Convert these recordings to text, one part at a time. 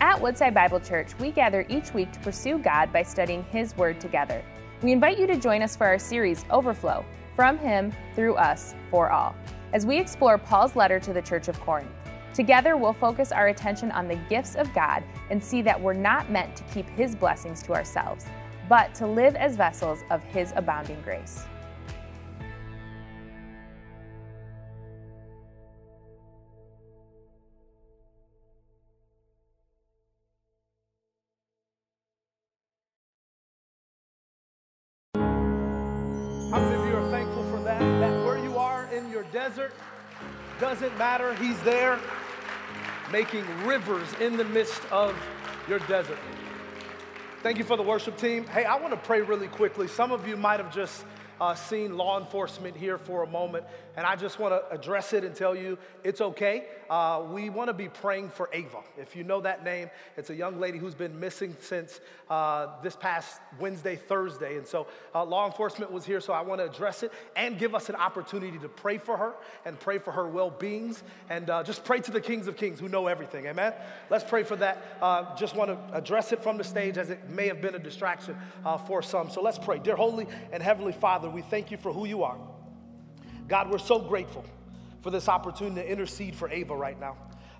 At Woodside Bible Church, we gather each week to pursue God by studying His Word together. We invite you to join us for our series, Overflow From Him, Through Us, For All, as we explore Paul's letter to the Church of Corinth. Together, we'll focus our attention on the gifts of God and see that we're not meant to keep His blessings to ourselves, but to live as vessels of His abounding grace. Matter. He's there making rivers in the midst of your desert. Thank you for the worship team. Hey, I want to pray really quickly. Some of you might have just uh, seen law enforcement here for a moment, and I just want to address it and tell you it's okay. Uh, we want to be praying for Ava. If you know that name, it's a young lady who's been missing since uh, this past Wednesday, Thursday. And so uh, law enforcement was here, so I want to address it and give us an opportunity to pray for her and pray for her well beings and uh, just pray to the kings of kings who know everything. Amen? Let's pray for that. Uh, just want to address it from the stage as it may have been a distraction uh, for some. So let's pray. Dear Holy and Heavenly Father, we thank you for who you are. God, we're so grateful for this opportunity to intercede for Ava right now.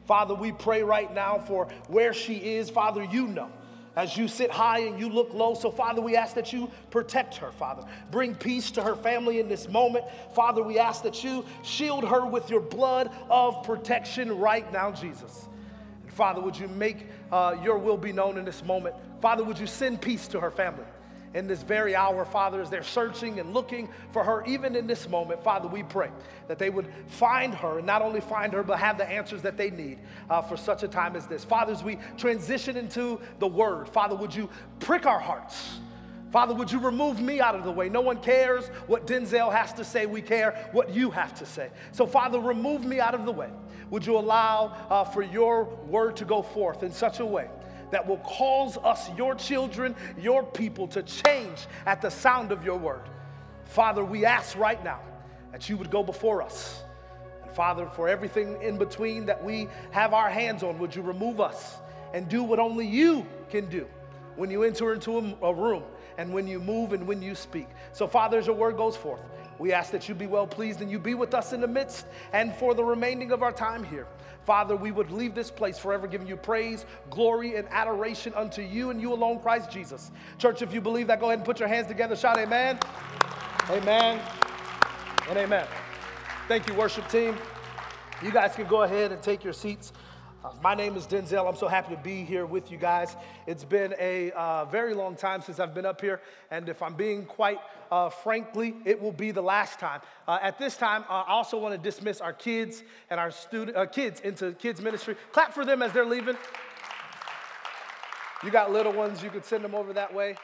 Father, we pray right now for where she is. Father, you know as you sit high and you look low. So, Father, we ask that you protect her, Father. Bring peace to her family in this moment. Father, we ask that you shield her with your blood of protection right now, Jesus. And Father, would you make uh, your will be known in this moment? Father, would you send peace to her family? In this very hour, Father, as they're searching and looking for her, even in this moment, Father, we pray that they would find her and not only find her, but have the answers that they need uh, for such a time as this. Father, as we transition into the word, Father, would you prick our hearts? Father, would you remove me out of the way? No one cares what Denzel has to say. We care what you have to say. So, Father, remove me out of the way. Would you allow uh, for your word to go forth in such a way that will cause us, your children, your people, to change at the sound of your word. Father, we ask right now that you would go before us. And Father, for everything in between that we have our hands on, would you remove us and do what only you can do when you enter into a, room and when you move and when you speak. So, Father, as your word goes forth, we ask that you be well pleased and you be with us in the midst and for the remaining of our time here. Father, we would leave this place forever giving you praise, glory, and adoration unto you and you alone, Christ Jesus. Church, if you believe that, go ahead and put your hands together. Shout amen. Amen. And amen. Thank you, worship team. You guys can go ahead and take your seats. My name is Denzel. I'm so happy to be here with you guys. It's been a uh, very long time since I've been up here, and if I'm being quite uh, frankly, it will be the last time. Uh, at this time, uh, I also want to dismiss our kids and our student uh, kids into kids ministry. Clap for them as they're leaving. You got little ones, you could send them over that way.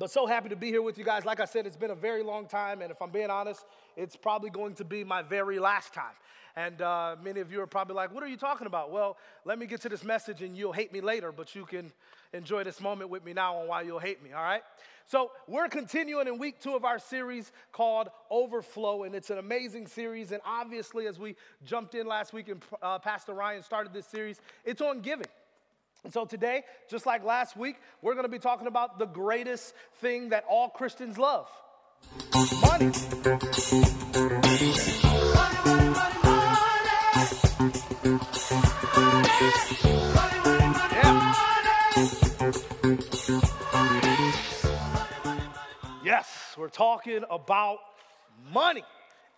But so happy to be here with you guys. Like I said, it's been a very long time, and if I'm being honest, it's probably going to be my very last time. And uh, many of you are probably like, What are you talking about? Well, let me get to this message and you'll hate me later, but you can enjoy this moment with me now on why you'll hate me, all right? So, we're continuing in week two of our series called Overflow, and it's an amazing series. And obviously, as we jumped in last week and uh, Pastor Ryan started this series, it's on giving. And so today, just like last week, we're going to be talking about the greatest thing that all Christians love money. Yes, we're talking about money.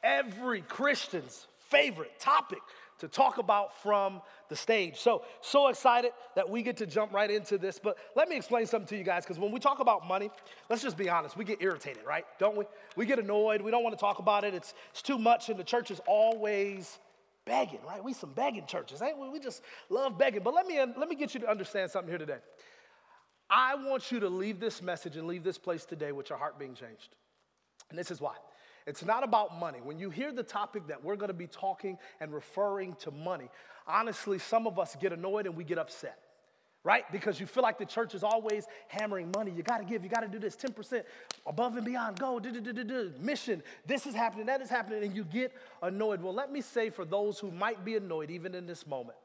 Every Christian's favorite topic to talk about from the stage. So, so excited that we get to jump right into this. But let me explain something to you guys because when we talk about money, let's just be honest, we get irritated, right? Don't we? We get annoyed. We don't want to talk about it. It's, it's too much, and the church is always begging, right? We some begging churches, ain't we? We just love begging. But let me, let me get you to understand something here today. I want you to leave this message and leave this place today with your heart being changed. And this is why. It's not about money. When you hear the topic that we're going to be talking and referring to money, honestly, some of us get annoyed and we get upset, right? Because you feel like the church is always hammering money. You got to give, you got to do this 10% above and beyond, go, do, do, do, do, mission, this is happening, that is happening, and you get annoyed. Well, let me say for those who might be annoyed, even in this moment,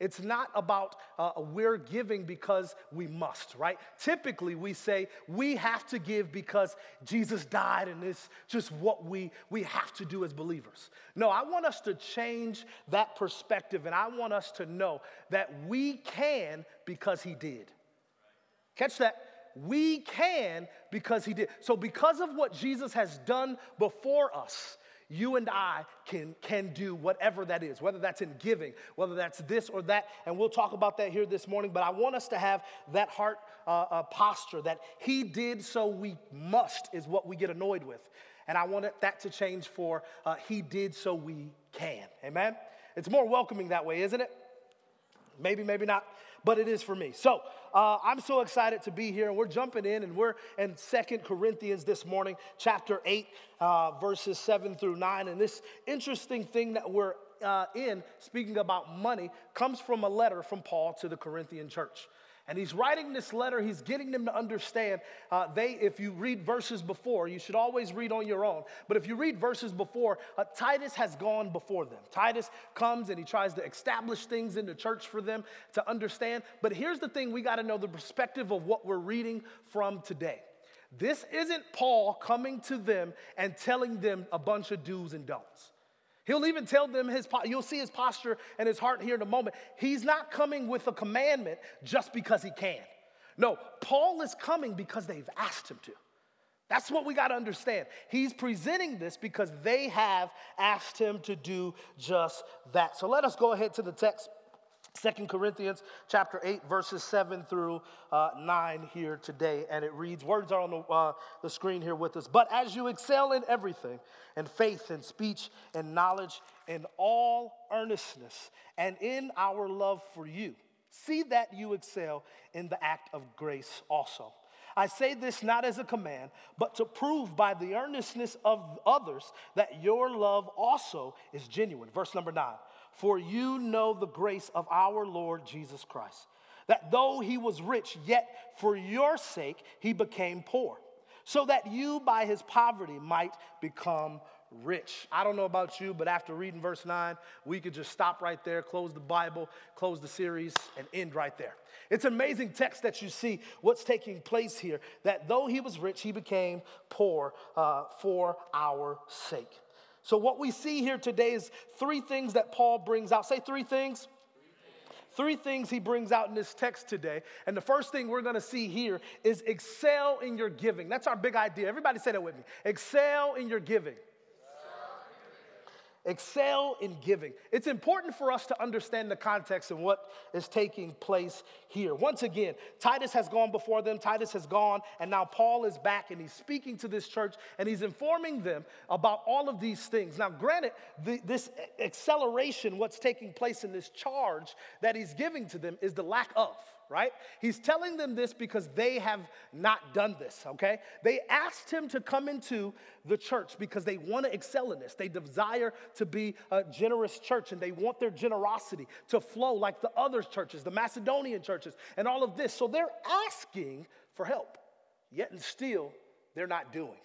It's not about uh, we're giving because we must, right? Typically, we say we have to give because Jesus died and it's just what we, we have to do as believers. No, I want us to change that perspective and I want us to know that we can because He did. Catch that? We can because He did. So, because of what Jesus has done before us, you and I can, can do whatever that is, whether that's in giving, whether that's this or that. And we'll talk about that here this morning. But I want us to have that heart uh, uh, posture that He did, so we must, is what we get annoyed with. And I want that to change for uh, He did, so we can. Amen? It's more welcoming that way, isn't it? Maybe, maybe not but it is for me. So uh, I'm so excited to be here. And we're jumping in and we're in Second Corinthians this morning, chapter 8, uh, verses 7 through 9. And this interesting thing that we're uh, in, speaking about money, comes from a letter from Paul to the Corinthian church. And he's writing this letter, he's getting them to understand. Uh, they, if you read verses before, you should always read on your own. But if you read verses before, uh, Titus has gone before them. Titus comes and he tries to establish things in the church for them to understand. But here's the thing we got to know the perspective of what we're reading from today. This isn't Paul coming to them and telling them a bunch of do's and don'ts. He'll even tell them his, you'll see his posture and his heart here in a moment. He's not coming with a commandment just because he can. No, Paul is coming because they've asked him to. That's what we got to understand. He's presenting this because they have asked him to do just that. So let us go ahead to the text. Second Corinthians chapter 8, verses 7 through uh, 9 here today. And it reads, words are on the, uh, the screen here with us. But as you excel in everything, in faith, in speech, in knowledge, in all earnestness, and in our love for you, see that you excel in the act of grace also. I say this not as a command, but to prove by the earnestness of others that your love also is genuine. Verse number nine. For you know the grace of our Lord Jesus Christ, that though he was rich, yet for your sake he became poor, so that you by his poverty might become rich. I don't know about you, but after reading verse 9, we could just stop right there, close the Bible, close the series, and end right there. It's amazing text that you see what's taking place here that though he was rich, he became poor uh, for our sake. So, what we see here today is three things that Paul brings out. Say three things. Three things he brings out in this text today. And the first thing we're gonna see here is excel in your giving. That's our big idea. Everybody say that with me. Excel in your giving. Excel in giving. It's important for us to understand the context and what is taking place here. Once again, Titus has gone before them, Titus has gone, and now Paul is back and he's speaking to this church and he's informing them about all of these things. Now, granted, the, this acceleration, what's taking place in this charge that he's giving to them, is the lack of right? He's telling them this because they have not done this, okay? They asked him to come into the church because they want to excel in this. They desire to be a generous church and they want their generosity to flow like the other churches, the Macedonian churches, and all of this. So they're asking for help, yet and still they're not doing.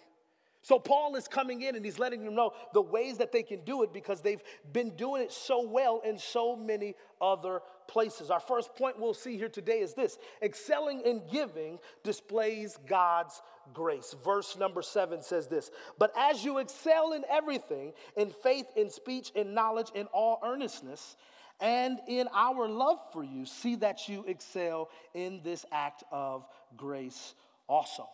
So Paul is coming in and he's letting them know the ways that they can do it because they've been doing it so well in so many other places. Our first point we'll see here today is this excelling in giving displays God's grace. Verse number seven says this But as you excel in everything, in faith, in speech, in knowledge, in all earnestness, and in our love for you, see that you excel in this act of grace also.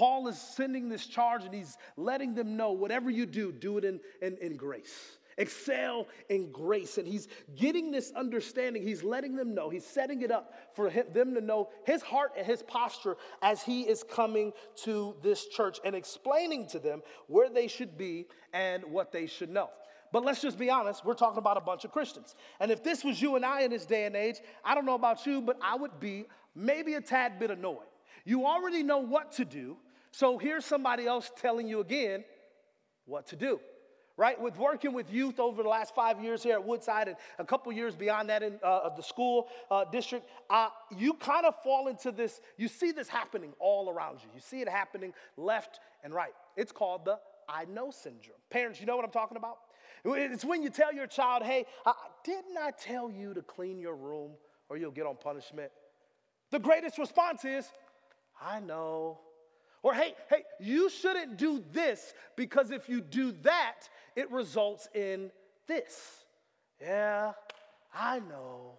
Paul is sending this charge and he's letting them know whatever you do, do it in, in, in grace. Excel in grace. And he's getting this understanding. He's letting them know. He's setting it up for him, them to know his heart and his posture as he is coming to this church and explaining to them where they should be and what they should know. But let's just be honest, we're talking about a bunch of Christians. And if this was you and I in this day and age, I don't know about you, but I would be maybe a tad bit annoyed. You already know what to do, so here's somebody else telling you again what to do. Right? With working with youth over the last five years here at Woodside and a couple years beyond that in uh, the school uh, district, uh, you kind of fall into this, you see this happening all around you. You see it happening left and right. It's called the I know syndrome. Parents, you know what I'm talking about? It's when you tell your child, hey, didn't I tell you to clean your room or you'll get on punishment? The greatest response is, I know. Or, hey, hey, you shouldn't do this because if you do that, it results in this. Yeah, I know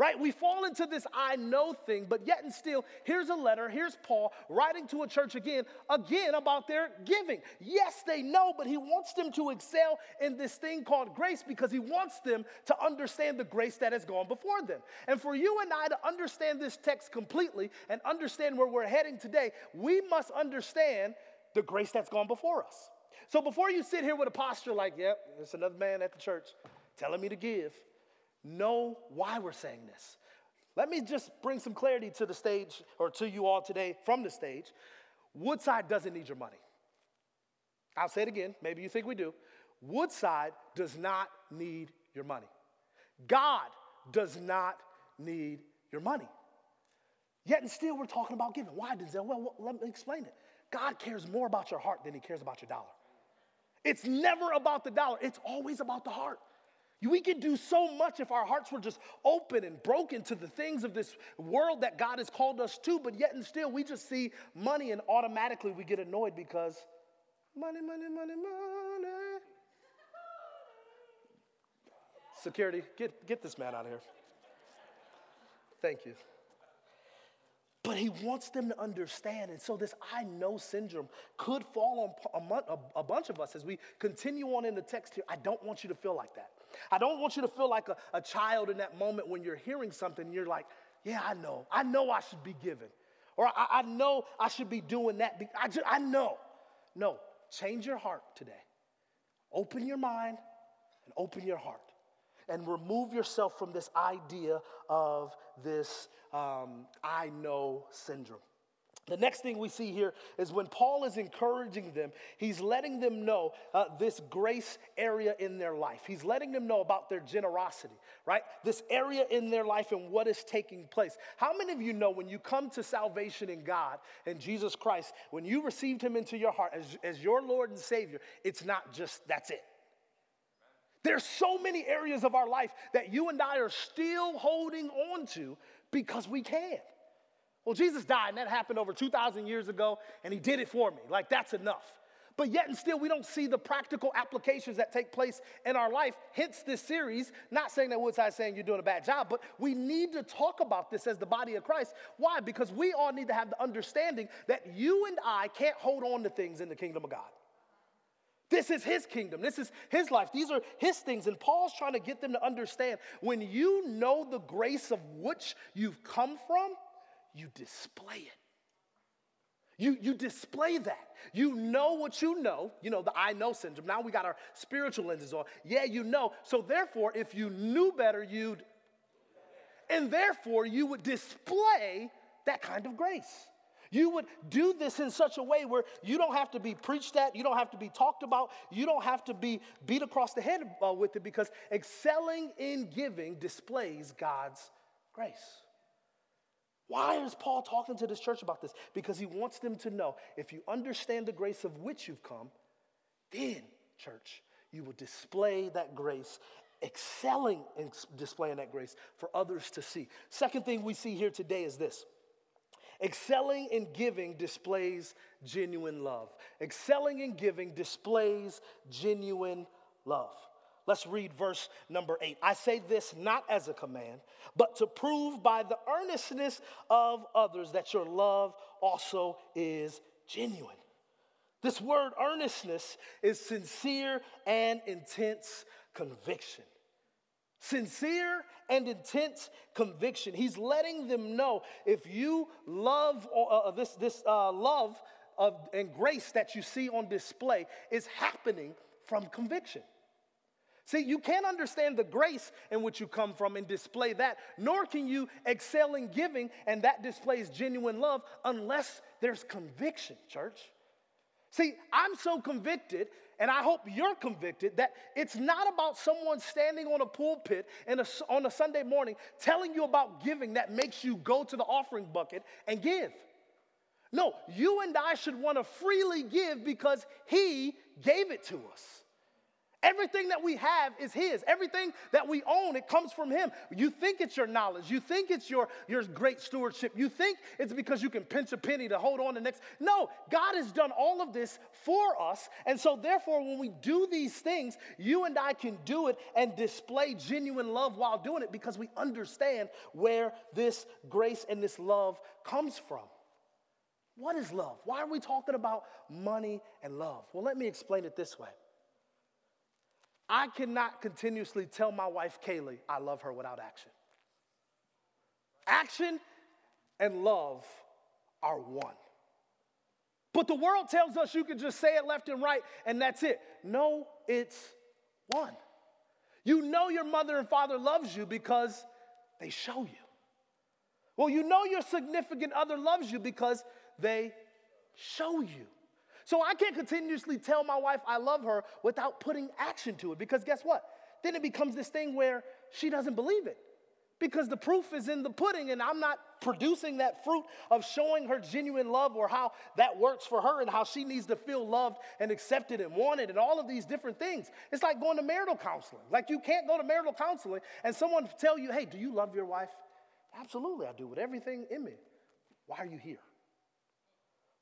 right? We fall into this I know thing, but yet and still, here's a letter, here's Paul writing to a church again, again about their giving. Yes, they know, but he wants them to excel in this thing called grace because he wants them to understand the grace that has gone before them. And for you and I to understand this text completely and understand where we're heading today, we must understand the grace that's gone before us. So before you sit here with a posture like, yep, there's another man at the church telling me to give, know why we're saying this. Let me just bring some clarity to the stage or to you all today from the stage. Woodside doesn't need your money. I'll say it again. Maybe you think we do. Woodside does not need your money. God does not need your money. Yet and still, we're talking about giving. Why, Denzel? Well, let me explain it. God cares more about your heart than he cares about your dollar. It's never about the dollar, it's always about the heart. We could do so much if our hearts were just open and broken to the things of this world that God has called us to, but yet and still we just see money and automatically we get annoyed because money, money, money, money. Security, get, get this man out of here. Thank you. But he wants them to understand. And so, this I know syndrome could fall on a, a, bunch of us as we continue on in the text here. I don't want you to feel like that. I don't want you to feel like a, a child in that moment when you're hearing something, you're like, yeah, I know. I know I should be giving. Or I, I know I should be doing that. I, I know. No, change your heart today. Open your mind and open your heart. And remove yourself from this idea of this um, I know syndrome. The next thing we see here is when Paul is encouraging them, he's letting them know uh, this grace area in their life. He's letting them know about their generosity, right? This area in their life and what is taking place. How many of you know when you come to salvation in God and Jesus Christ, when you received him into your heart as, as your Lord and Savior, it's not just that's it. There's so many areas of our life that you and I are still holding on to because we can. Well, Jesus died, and that happened over 2,000 years ago, and he did it for me. Like, that's enough. But yet and still, we don't see the practical applications that take place in our life. Hence, this series, not saying that Woodside is saying you're doing a bad job, but we need to talk about this as the body of Christ. Why? Because we all need to have the understanding that you and I can't hold on to things in the kingdom of God. This is his kingdom. This is his life. These are his things. And Paul's trying to get them to understand when you know the grace of which you've come from, you display it. You, you display that. You know what you know, you know, the I know syndrome. Now we got our spiritual lenses on. Yeah, you know. So therefore, if you knew better, you'd, and therefore you would display that kind of grace. You would do this in such a way where you don't have to be preached at, you don't have to be talked about, you don't have to be beat across the head uh, with it because excelling in giving displays God's grace. Why is Paul talking to this church about this? Because he wants them to know if you understand the grace of which you've come, then, church, you will display that grace, excelling in displaying that grace for others to see. Second thing we see here today is this excelling in giving displays genuine love. Excelling in giving displays genuine love. Let's read verse number eight. I say this not as a command, but to prove by the earnestness of others that your love also is genuine. This word earnestness is sincere and intense conviction. Sincere and intense conviction. He's letting them know if you love uh, uh this, this uh, love of, and grace that you see on display is happening from conviction. See, you can't understand the grace in which you come from and display that, nor can you excel in giving and that displays genuine love unless there's conviction, church. See, I'm so convicted, and I hope you're convicted, that it's not about someone standing on a pulpit a, on a Sunday morning telling you about giving that makes you go to the offering bucket and give. No, you and I should want to freely give because He gave it to us. Everything that we have is His. Everything that we own, it comes from Him. You think it's your knowledge. You think it's your, your great stewardship. You think it's because you can pinch a penny to hold on to next. No, God has done all of this for us. And so, therefore, when we do these things, you and I can do it and display genuine love while doing it because we understand where this grace and this love comes from. What is love? Why are we talking about money and love? Well, let me explain it this way. I cannot continuously tell my wife, Kaylee, I love her without action. Action and love are one. But the world tells us you can just say it left and right and that's it. No, it's one. You know your mother and father loves you because they show you. Well, you know your significant other loves you because they show you. So I can't continuously tell my wife I love her without putting action to it because guess what? Then it becomes this thing where she doesn't believe it because the proof is in the pudding and I'm not producing that fruit of showing her genuine love or how that works for her and how she needs to feel loved and accepted and wanted and all of these different things. It's like going to marital counseling. Like you can't go to marital counseling and someone tell you, "Hey, do you love your wife?" Absolutely, I do with everything in me. Why are you here?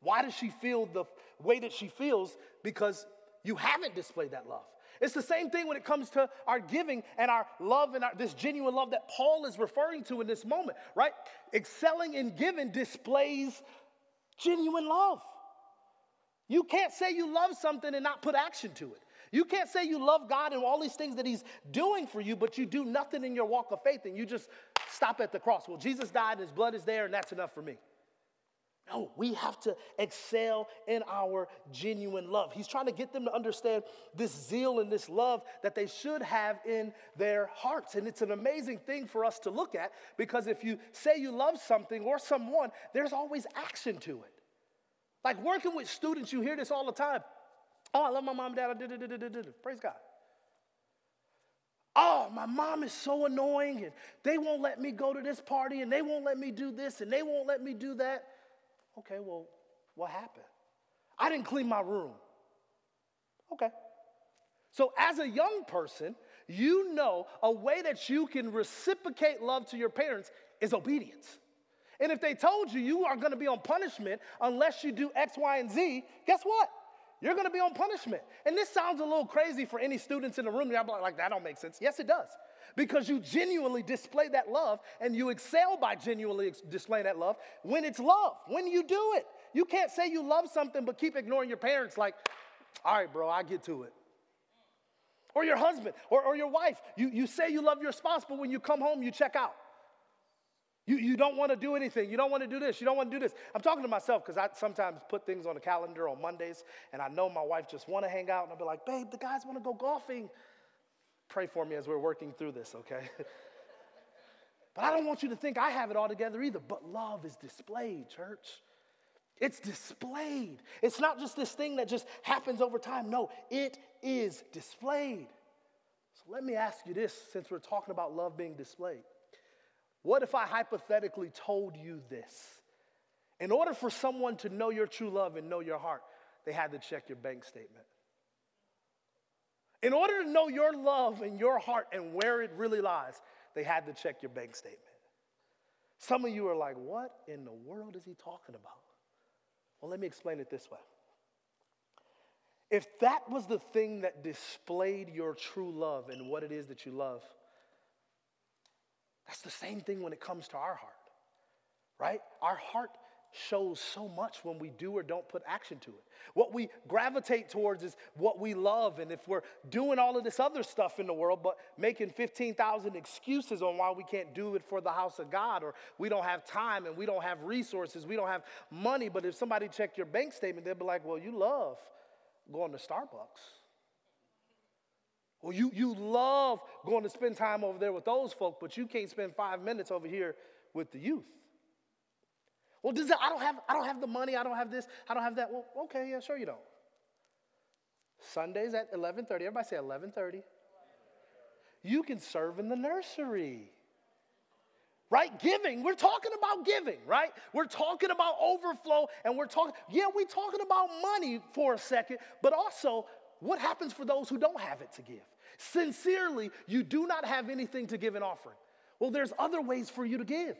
Why does she feel the way that she feels? Because you haven't displayed that love. It's the same thing when it comes to our giving and our love and our, this genuine love that Paul is referring to in this moment, right? Excelling in giving displays genuine love. You can't say you love something and not put action to it. You can't say you love God and all these things that He's doing for you, but you do nothing in your walk of faith and you just stop at the cross. Well, Jesus died and His blood is there, and that's enough for me. No, we have to excel in our genuine love. He's trying to get them to understand this zeal and this love that they should have in their hearts. And it's an amazing thing for us to look at because if you say you love something or someone, there's always action to it. Like working with students, you hear this all the time. Oh, I love my mom and dad. I did, did, did, did, Praise God. Oh, my mom is so annoying, and they won't let me go to this party, and they won't let me do this, and they won't let me do that. Okay, well, what happened? I didn't clean my room. Okay. So, as a young person, you know a way that you can reciprocate love to your parents is obedience. And if they told you you are to be on punishment unless you do X, Y, and Z, guess what? You're to be on punishment. And this sounds a little crazy for any students in the room. You're like, that don't make sense. Yes, it does because you genuinely display that love and you excel by genuinely displaying that love when it's love, when you do it. You can't say you love something but keep ignoring your parents, like, all right, bro, I get to it. Or your husband or, or your wife. You, you say you love your spouse, but when you come home, you check out. You, you don't want to do anything. You don't want to do this. You don't want to do this. I'm talking to myself because I sometimes put things on the calendar on Mondays, and I know my wife just want to hang out, and I'll be like, babe, the guys want to go golfing. Pray for me as we're working through this, okay? but I don't want you to think I have it all together either. But love is displayed, church. It's displayed. It's not just this thing that just happens over time. No, it is displayed. So let me ask you this since we're talking about love being displayed. What if I hypothetically told you this? In order for someone to know your true love and know your heart, they had to check your bank statement. In order to know your love and your heart and where it really lies, they had to check your bank statement. Some of you are like, what in the world is he talking about? Well, let me explain it this way. If that was the thing that displayed your true love and what it is that you love, that's the same thing when it comes to our heart, right? Our heart shows so much when we do or don't put action to it. What we gravitate towards is what we love. And if we're doing all of this other stuff in the world, but making 15,000 excuses on why we can't do it for the house of God, or we don't have time and we don't have resources, we don't have money. But if somebody checked your bank statement, they'd be like, well, you love going to Starbucks. Well, you, you love going to spend time over there with those folk, but you can't spend five minutes over here with the youth. Well, does it, I don't have I don't have the money, I don't have this, I don't have that. Well, okay, yeah, sure you don't. Sundays at 11:30. Everybody say 11:30. You can serve in the nursery. Right? Giving. We're talking about giving, right? We're talking about overflow and we're talking yeah, we're talking about money for a second, but also what happens for those who don't have it to give? Sincerely, you do not have anything to give an offering. Well, there's other ways for you to give.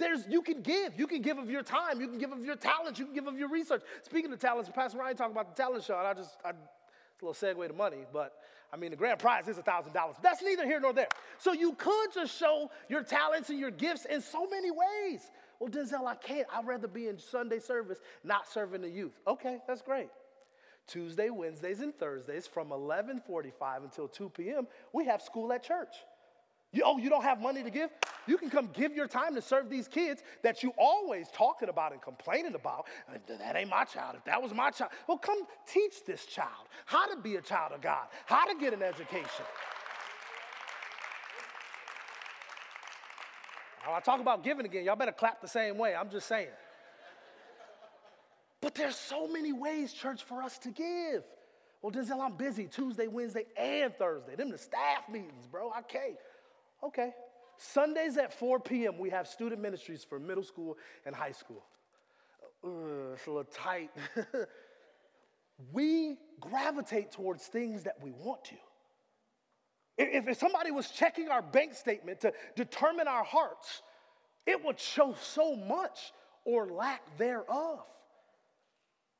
There's, you can give. You can give of your time. You can give of your talents. You can give of your research. Speaking of talents, Pastor Ryan talked about the talent show, and I just, I, it's a little segue to money, but I mean, the grand prize is $1,000. That's neither here nor there. So you could just show your talents and your gifts in so many ways. Well, Denzel, I can't. I'd rather be in Sunday service, not serving the youth. Okay, that's great. Tuesday, Wednesdays, and Thursdays from 11:45 until 2 p.m. We have school at church. You, oh, you don't have money to give? You can come give your time to serve these kids that you always talking about and complaining about. That ain't my child. If that was my child, well, come teach this child how to be a child of God, how to get an education. When I talk about giving again, y'all better clap the same way. I'm just saying. But there's so many ways, church, for us to give. Well, Denzel, I'm busy Tuesday, Wednesday, and Thursday. Them the staff meetings, bro. I can't. Okay. Sundays at 4 p.m., we have student ministries for middle school and high school. Ugh, it's a little tight. we gravitate towards things that we want to. If, if somebody was checking our bank statement to determine our hearts, it would show so much or lack thereof.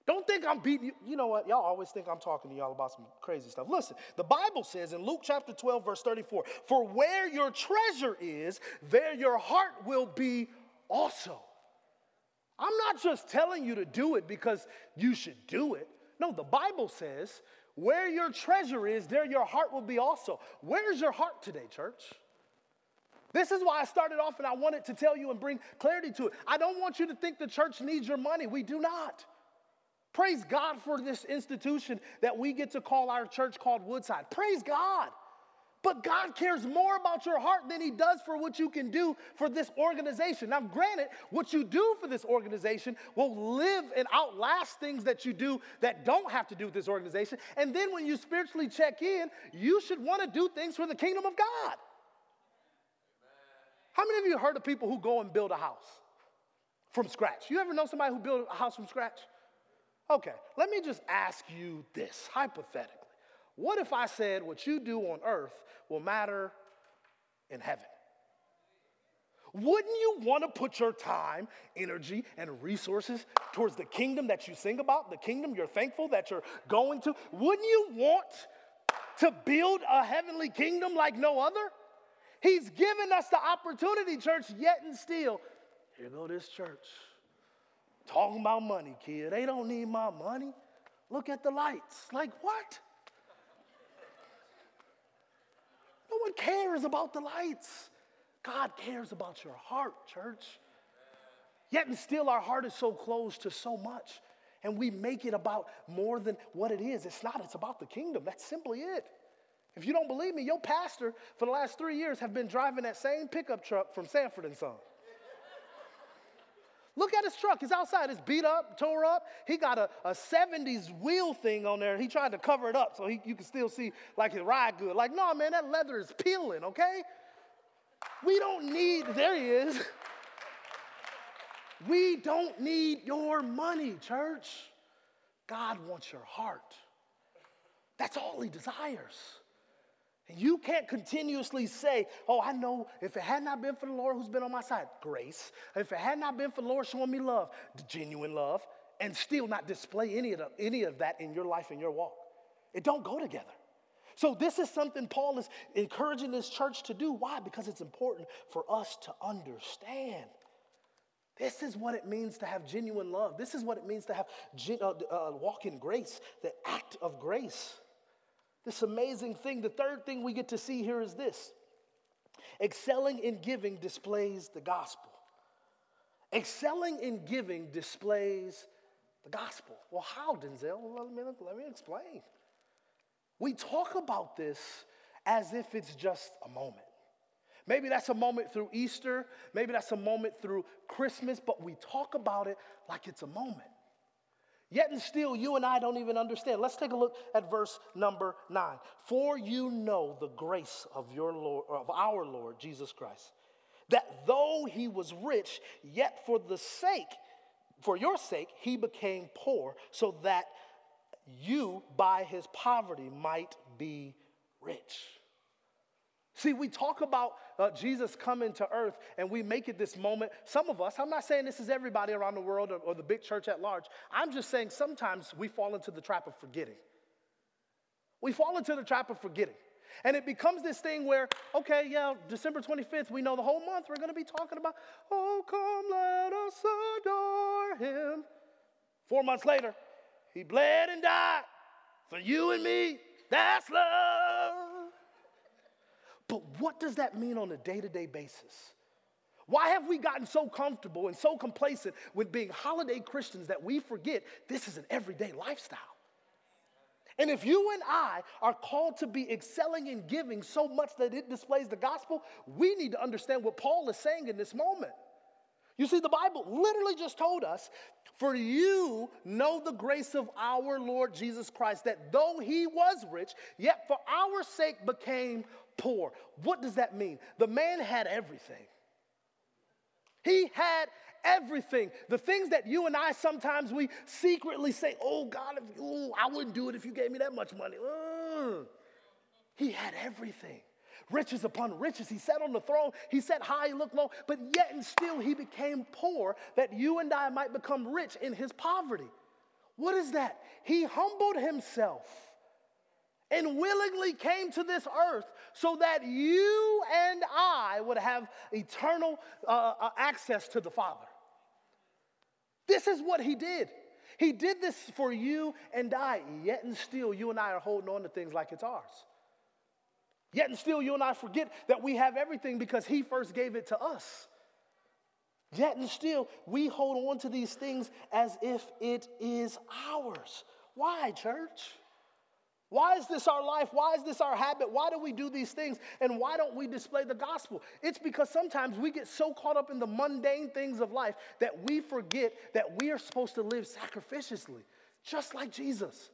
Don't think I'm beating you. You know what? Y'all always think I'm talking to y'all about some crazy stuff. Listen, the Bible says in Luke chapter 12, verse 34 For where your treasure is, there your heart will be also. I'm not just telling you to do it because you should do it. No, the Bible says where your treasure is, there your heart will be also. Where's your heart today, church? This is why I started off and I wanted to tell you and bring clarity to it. I don't want you to think the church needs your money. We do not. Praise God for this institution that we get to call our church called Woodside. Praise God. But God cares more about your heart than He does for what you can do for this organization. Now, granted, what you do for this organization will live and outlast things that you do that don't have to do with this organization. And then when you spiritually check in, you should want to do things for the kingdom of God. How many of you heard of people who go and build a house from scratch? You ever know somebody who built a house from scratch? Okay, let me just ask you this hypothetically. What if I said what you do on earth will matter in heaven? Wouldn't you want to put your time, energy, and resources towards the kingdom that you sing about, the kingdom you're thankful that you're going to? Wouldn't you want to build a heavenly kingdom like no other? He's given us the opportunity, church, yet and still. Here go this church. Talking about money, kid. They don't need my money. Look at the lights. Like, what? No one cares about the lights. God cares about your heart, church. Yet and still, our heart is so closed to so much, and we make it about more than what it is. It's not, it's about the kingdom. That's simply it. If you don't believe me, your pastor for the last three years have been driving that same pickup truck from Sanford and Son. Look at his truck. He's outside. It's beat up, tore up. He got a, a 70s wheel thing on there. He tried to cover it up so he, you can still see like his ride good. Like, no, man, that leather is peeling, okay? We don't need, there he is. We don't need your money, church. God wants your heart. That's all he desires. And you can't continuously say, Oh, I know if it had not been for the Lord who's been on my side, grace. If it had not been for the Lord showing me love, genuine love, and still not display any of, the, any of that in your life and your walk. It don't go together. So this is something Paul is encouraging this church to do. Why? Because it's important for us to understand. This is what it means to have genuine love. This is what it means to have uh, uh, walk in grace, the act of grace. This amazing thing. The third thing we get to see here is this excelling in giving displays the gospel. Excelling in giving displays the gospel. Well, how, Denzel? Let, me, let me explain. We talk about this as if it's just a moment. Maybe that's a moment through Easter, maybe that's a moment through Christmas, but we talk about it like it's a moment. Yet and still, you and I don't even understand. Let's take a look at verse number nine. For you know the grace of your Lord, of our Lord Jesus Christ, that though he was rich, yet for the sake, for your sake, he became poor, so that you by his poverty might be rich. See, we talk about uh, Jesus coming to earth and we make it this moment. Some of us, I'm not saying this is everybody around the world or, or the big church at large. I'm just saying sometimes we fall into the trap of forgetting. We fall into the trap of forgetting. And it becomes this thing where, okay, yeah, December 25th, we know the whole month we're going to be talking about, oh, come let us adore him. Four months later, he bled and died for you and me. That's love. But what does that mean on a day to day basis? Why have we gotten so comfortable and so complacent with being holiday Christians that we forget this is an everyday lifestyle? And if you and I are called to be excelling in giving so much that it displays the gospel, we need to understand what Paul is saying in this moment. You see, the Bible literally just told us, For you know the grace of our Lord Jesus Christ, that though he was rich, yet for our sake became poor. What does that mean? The man had everything. He had everything. The things that you and I sometimes we secretly say, "Oh God, if, ooh, I wouldn't do it if you gave me that much money." Uh, he had everything. Riches upon riches. He sat on the throne. He sat high, he looked low, but yet and still he became poor that you and I might become rich in his poverty. What is that? He humbled himself and willingly came to this earth so that you and I would have eternal uh, uh, access to the Father. This is what he did. He did this for you and I, yet and still you and I are holding on to things like it's ours. Yet and still you and I forget that we have everything because he first gave it to us. Yet and still we hold on to these things as if it is ours. Why, church? Why is this our life? Why is this our habit? Why do we do these things? And why don't we display the gospel? It's because sometimes we get so caught up in the mundane things of life that we forget that we are supposed to live sacrificially, just like Jesus.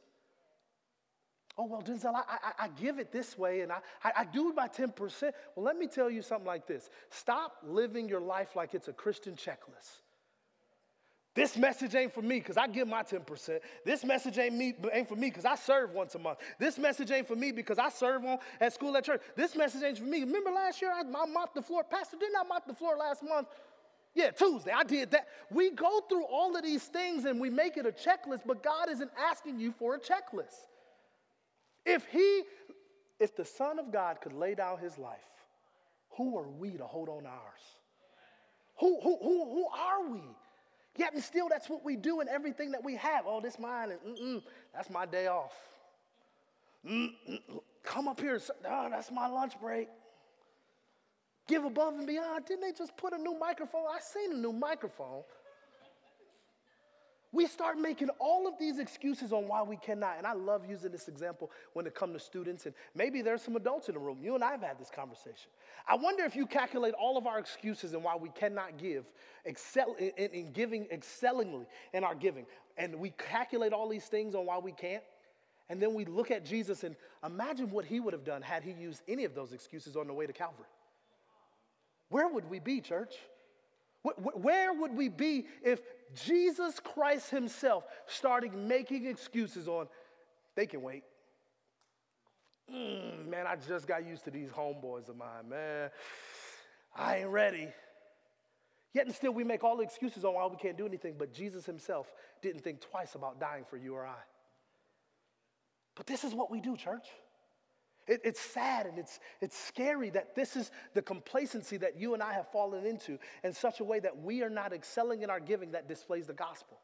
Oh, well, Denzel, I, I, I give it this way and I, I, I do it by 10%. Well, let me tell you something like this stop living your life like it's a Christian checklist. This message ain't for me because I give my 10%. This message ain't, me, ain't for me because I serve once a month. This message ain't for me because I serve on, at school at church. This message ain't for me. Remember last year I, I mopped the floor? Pastor, didn't I mop the floor last month? Yeah, Tuesday, I did that. We go through all of these things and we make it a checklist, but God isn't asking you for a checklist. If He, if the Son of God could lay down His life, who are we to hold on to ours? Who, who, who, who are we? Yet and still, that's what we do in everything that we have. Oh, this mine, and that's my day off. Mm-mm, come up here, oh, that's my lunch break. Give above and beyond. Didn't they just put a new microphone? I seen a new microphone. We start making all of these excuses on why we cannot. And I love using this example when it comes to students. And maybe there's some adults in the room. You and I have had this conversation. I wonder if you calculate all of our excuses and why we cannot give, excel in, in giving excellingly in our giving. And we calculate all these things on why we can't. And then we look at Jesus and imagine what he would have done had he used any of those excuses on the way to Calvary. Where would we be, church? Where would we be if Jesus Christ Himself started making excuses on, they can wait? Mm, man, I just got used to these homeboys of mine, man. I ain't ready. Yet and still, we make all the excuses on why we can't do anything, but Jesus Himself didn't think twice about dying for you or I. But this is what we do, church. It, it's sad and it's, it's scary that this is the complacency that you and I have fallen into in such a way that we are not excelling in our giving that displays the gospel.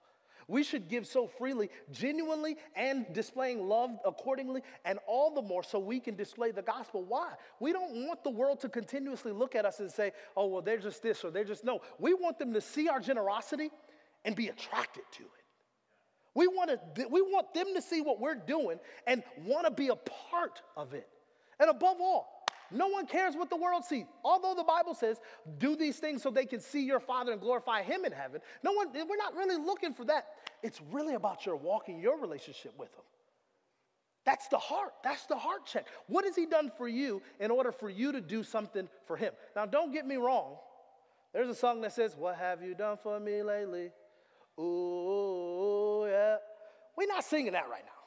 We should give so freely, genuinely, and displaying love accordingly, and all the more so we can display the gospel. Why? We don't want the world to continuously look at us and say, oh, well, they're just this or they're just no. We want them to see our generosity and be attracted to it. We want, to, we want them to see what we're doing and want to be a part of it. And above all, no one cares what the world sees. Although the Bible says, do these things so they can see your Father and glorify Him in heaven. No one, we're not really looking for that. It's really about your walking, your relationship with Him. That's the heart. That's the heart check. What has He done for you in order for you to do something for Him? Now, don't get me wrong. There's a song that says, What have you done for me lately? Ooh, yeah. We're not singing that right now.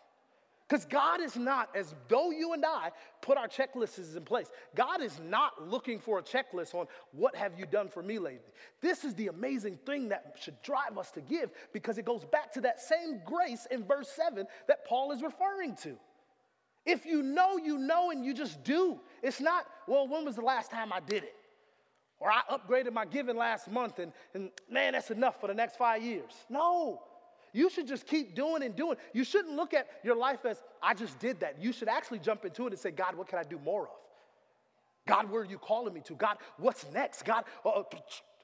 Because God is not, as though you and I put our checklists in place, God is not looking for a checklist on what have you done for me lately. This is the amazing thing that should drive us to give because it goes back to that same grace in verse 7 that Paul is referring to. If you know, you know, and you just do. It's not, well, when was the last time I did it? Or I upgraded my giving last month and, and man, that's enough for the next five years. No. You should just keep doing and doing. You shouldn't look at your life as, I just did that. You should actually jump into it and say, God, what can I do more of? God, where are you calling me to? God, what's next? God, oh,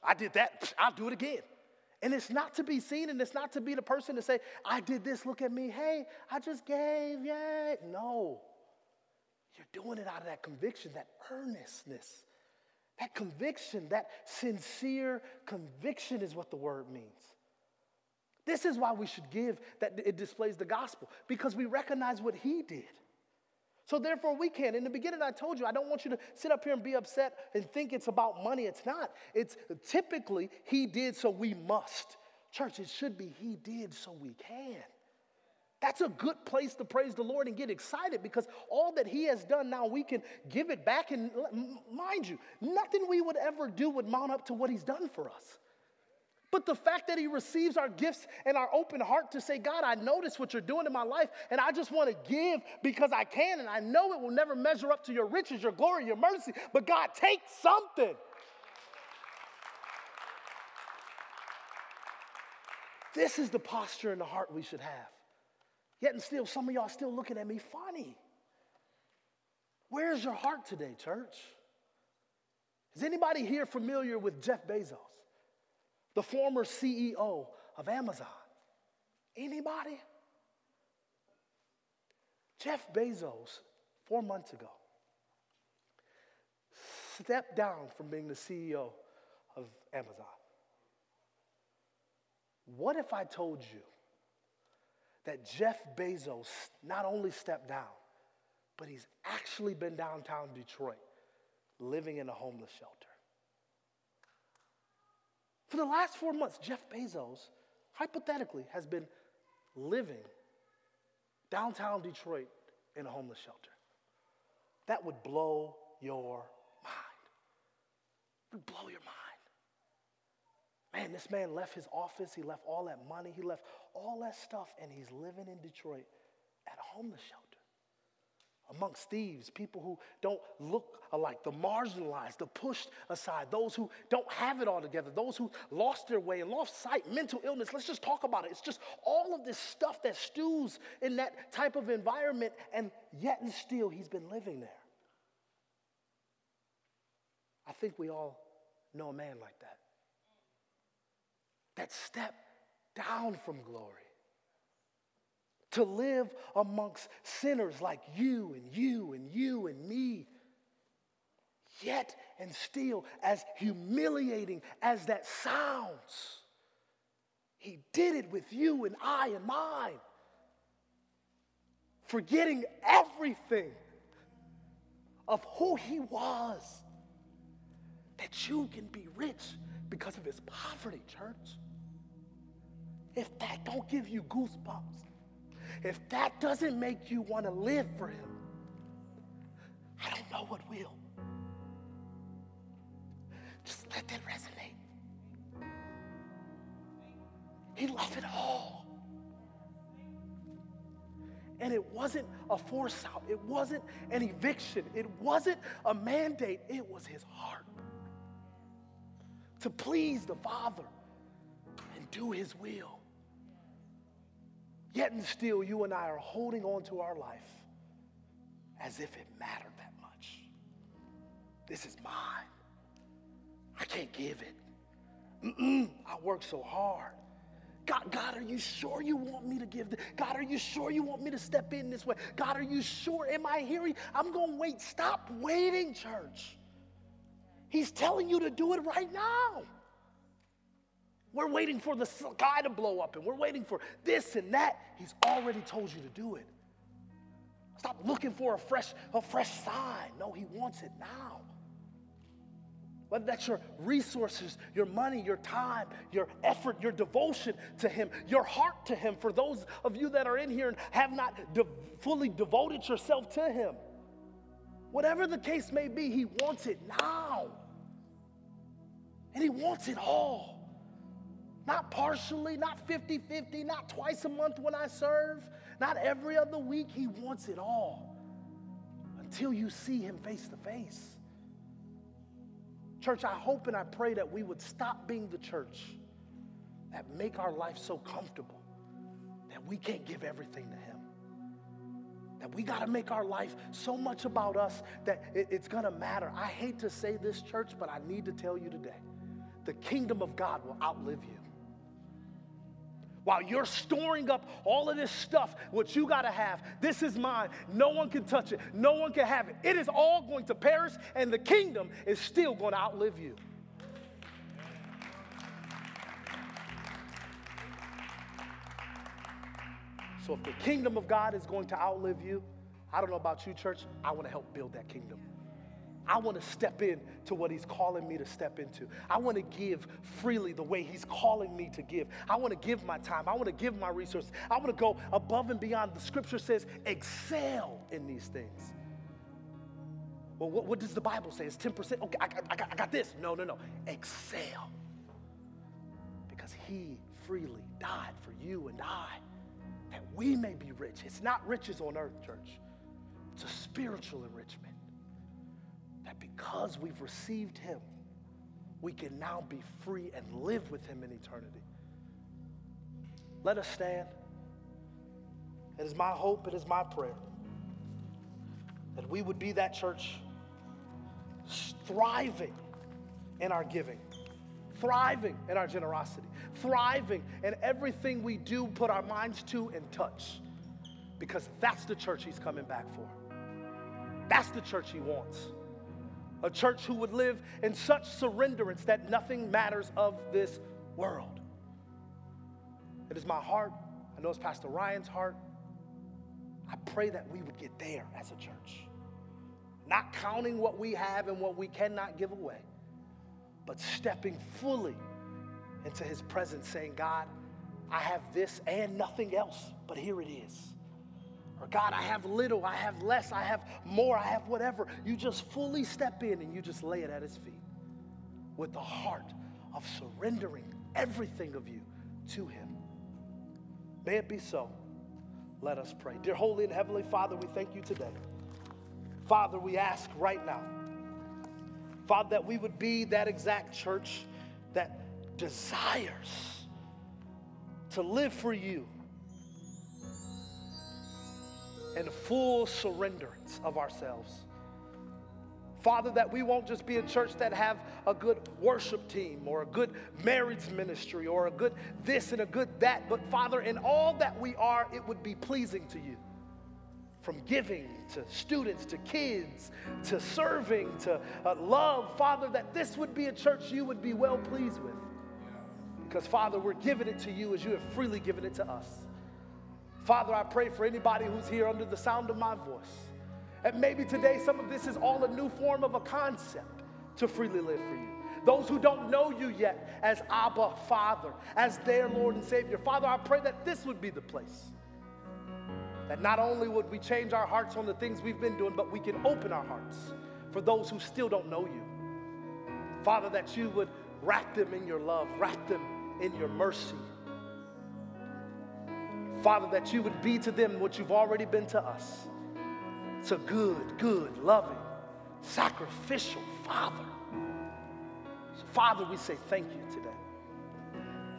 I did that. I'll do it again. And it's not to be seen and it's not to be the person to say, I did this, look at me. Hey, I just gave, yay. No. You're doing it out of that conviction, that earnestness. That conviction, that sincere conviction is what the word means. This is why we should give, that it displays the gospel, because we recognize what he did. So therefore, we can. In the beginning, I told you, I don't want you to sit up here and be upset and think it's about money. It's not. It's typically, he did, so we must. Church, it should be, he did, so we can. That's a good place to praise the Lord and get excited because all that He has done now, we can give it back. And mind you, nothing we would ever do would mount up to what He's done for us. But the fact that he receives our gifts and our open heart to say, God, I notice what you're doing in my life, and I just want to give because I can, and I know it will never measure up to your riches, your glory, your mercy. But God, take something. This is the posture and the heart we should have. Yet and still, some of y'all still looking at me funny. Where's your heart today, church? Is anybody here familiar with Jeff Bezos? The former CEO of Amazon. Anybody? Jeff Bezos, four months ago, stepped down from being the CEO of Amazon. What if I told you that Jeff Bezos not only stepped down, but he's actually been downtown Detroit living in a homeless shelter? For the last four months, Jeff Bezos, hypothetically, has been living downtown Detroit in a homeless shelter. That would blow your mind. It would blow your mind. Man, this man left his office, he left all that money, he left all that stuff, and he's living in Detroit at a homeless shelter amongst thieves, people who don't look alike, the marginalized, the pushed aside, those who don't have it all together, those who lost their way and lost sight, mental illness. Let's just talk about it. It's just all of this stuff that stews in that type of environment, and yet and still, he's been living there. I think we all know a man like that. That step down from glory to live amongst sinners like you and you and you and me. Yet and still, as humiliating as that sounds, he did it with you and I and mine. Forgetting everything of who he was, that you can be rich because of his poverty, church. If that don't give you goosebumps, if that doesn't make you want to live for Him, I don't know what will. Just let that resonate. He loved it all. And it wasn't a force out, it wasn't an eviction, it wasn't a mandate, it was his heart to please the Father and do his will. Yet and still, you and I are holding on to our life as if it mattered that much. This is mine. I can't give it. Mm-mm, I work so hard. God, God, are you sure you want me to give? God, are you sure you want me to step in this way? God, are you sure? Am I hearing? I'm going to wait. Stop waiting, church. He's telling you to do it right now. We're waiting for the sky to blow up and we're waiting for this and that. He's already told you to do it. Stop looking for a fresh, a fresh sign. No, he wants it now. whether that's your resources, your money, your time, your effort, your devotion to Him, your heart to Him. For those of you that are in here and have not de- fully devoted yourself to Him, whatever the case may be, He wants it now. And He wants it all. Not partially, not 50 50, not twice a month when I serve, not every other week. He wants it all until you see Him face to face. Church, I hope and I pray that we would stop being the church that make our life so comfortable that we can't give everything to Him. That we got to make our life so much about us that it's going to matter. I hate to say this, church, but I need to tell you today the kingdom of God will outlive you. While you're storing up all of this stuff, what you got to have, this is mine. No one can touch it, no one can have it. It is all going to perish, and the kingdom is still going to outlive you. So, if the kingdom of God is going to outlive you, I don't know about you, church, I want to help build that kingdom. I want to step in to what he's calling me to step into. I want to give freely the way he's calling me to give. I want to give my time. I want to give my resources. I want to go above and beyond. The scripture says, excel in these things. Well, what, what does the Bible say? It's 10%. Okay, I, I, I got this. No, no, no. Excel. Because he freely died for you and I that we may be rich. It's not riches on earth, church, it's a spiritual enrichment that because we've received Him, we can now be free and live with Him in eternity. Let us stand. It is my hope, it is my prayer that we would be that church thriving in our giving, thriving in our generosity, thriving in everything we do, put our minds to, and touch. Because that's the church He's coming back for. That's the church He wants a church who would live in such surrenderance that nothing matters of this world. It is my heart. I know it's Pastor Ryan's heart. I pray that we would get there as a church. Not counting what we have and what we cannot give away, but stepping fully into his presence, saying, God, I have this and nothing else, but here it is. Or God, I have little, I have less, I have more, I have whatever. You just fully step in and you just lay it at his feet with the heart of surrendering everything of you to him. May it be so. Let us pray. Dear Holy and Heavenly Father, we thank you today. Father, we ask right now, Father, that we would be that exact church that desires to live for you and full surrenderance of ourselves. Father, that we won't just be a church that have a good worship team or a good marriage ministry or a good this and a good that, but Father, in all that we are, it would be pleasing to you. From giving to students to kids to serving to uh, love, Father, that this would be a church you would be well pleased with. Because, Father, we're giving it to you as you have freely given it to us. Father, I pray for anybody who's here under the sound of my voice. And maybe today some of this is all a new form of a concept to freely live for you. Those who don't know you yet as Abba, Father, as their Lord and Savior. Father, I pray that this would be the place. That not only would we change our hearts on the things we've been doing, but we can open our hearts for those who still don't know you. Father, that you would wrap them in your love, wrap them in your mercy, Father, that you would be to them what you've already been to us. It's a good, good, loving, sacrificial Father. So, Father, we say thank you today.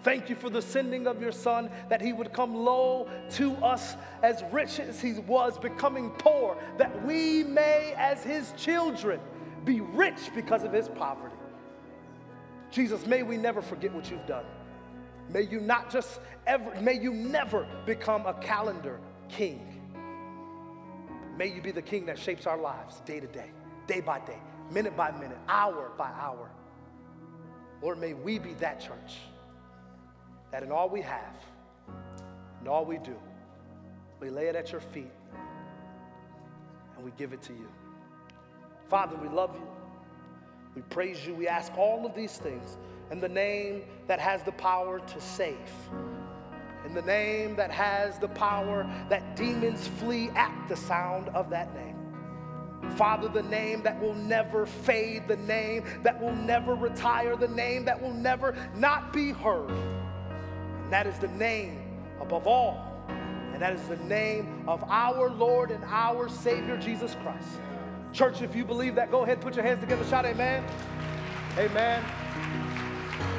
Thank you for the sending of your Son, that he would come low to us as rich as he was, becoming poor, that we may, as his children, be rich because of his poverty. Jesus, may we never forget what you've done. May you not just ever, may you never become a calendar king. May you be the king that shapes our lives day to day, day by day, minute by minute, hour by hour. Lord, may we be that church that in all we have, in all we do, we lay it at your feet and we give it to you. Father, we love you. We praise you. We ask all of these things in the name that has the power to save, in the name that has the power that demons flee at the sound of that name. Father, the name that will never fade, the name that will never retire, the name that will never not be heard. And that is the name above all. And that is the name of our Lord and our Savior, Jesus Christ. Church, if you believe that, go ahead, put your hands together, shout amen. Amen.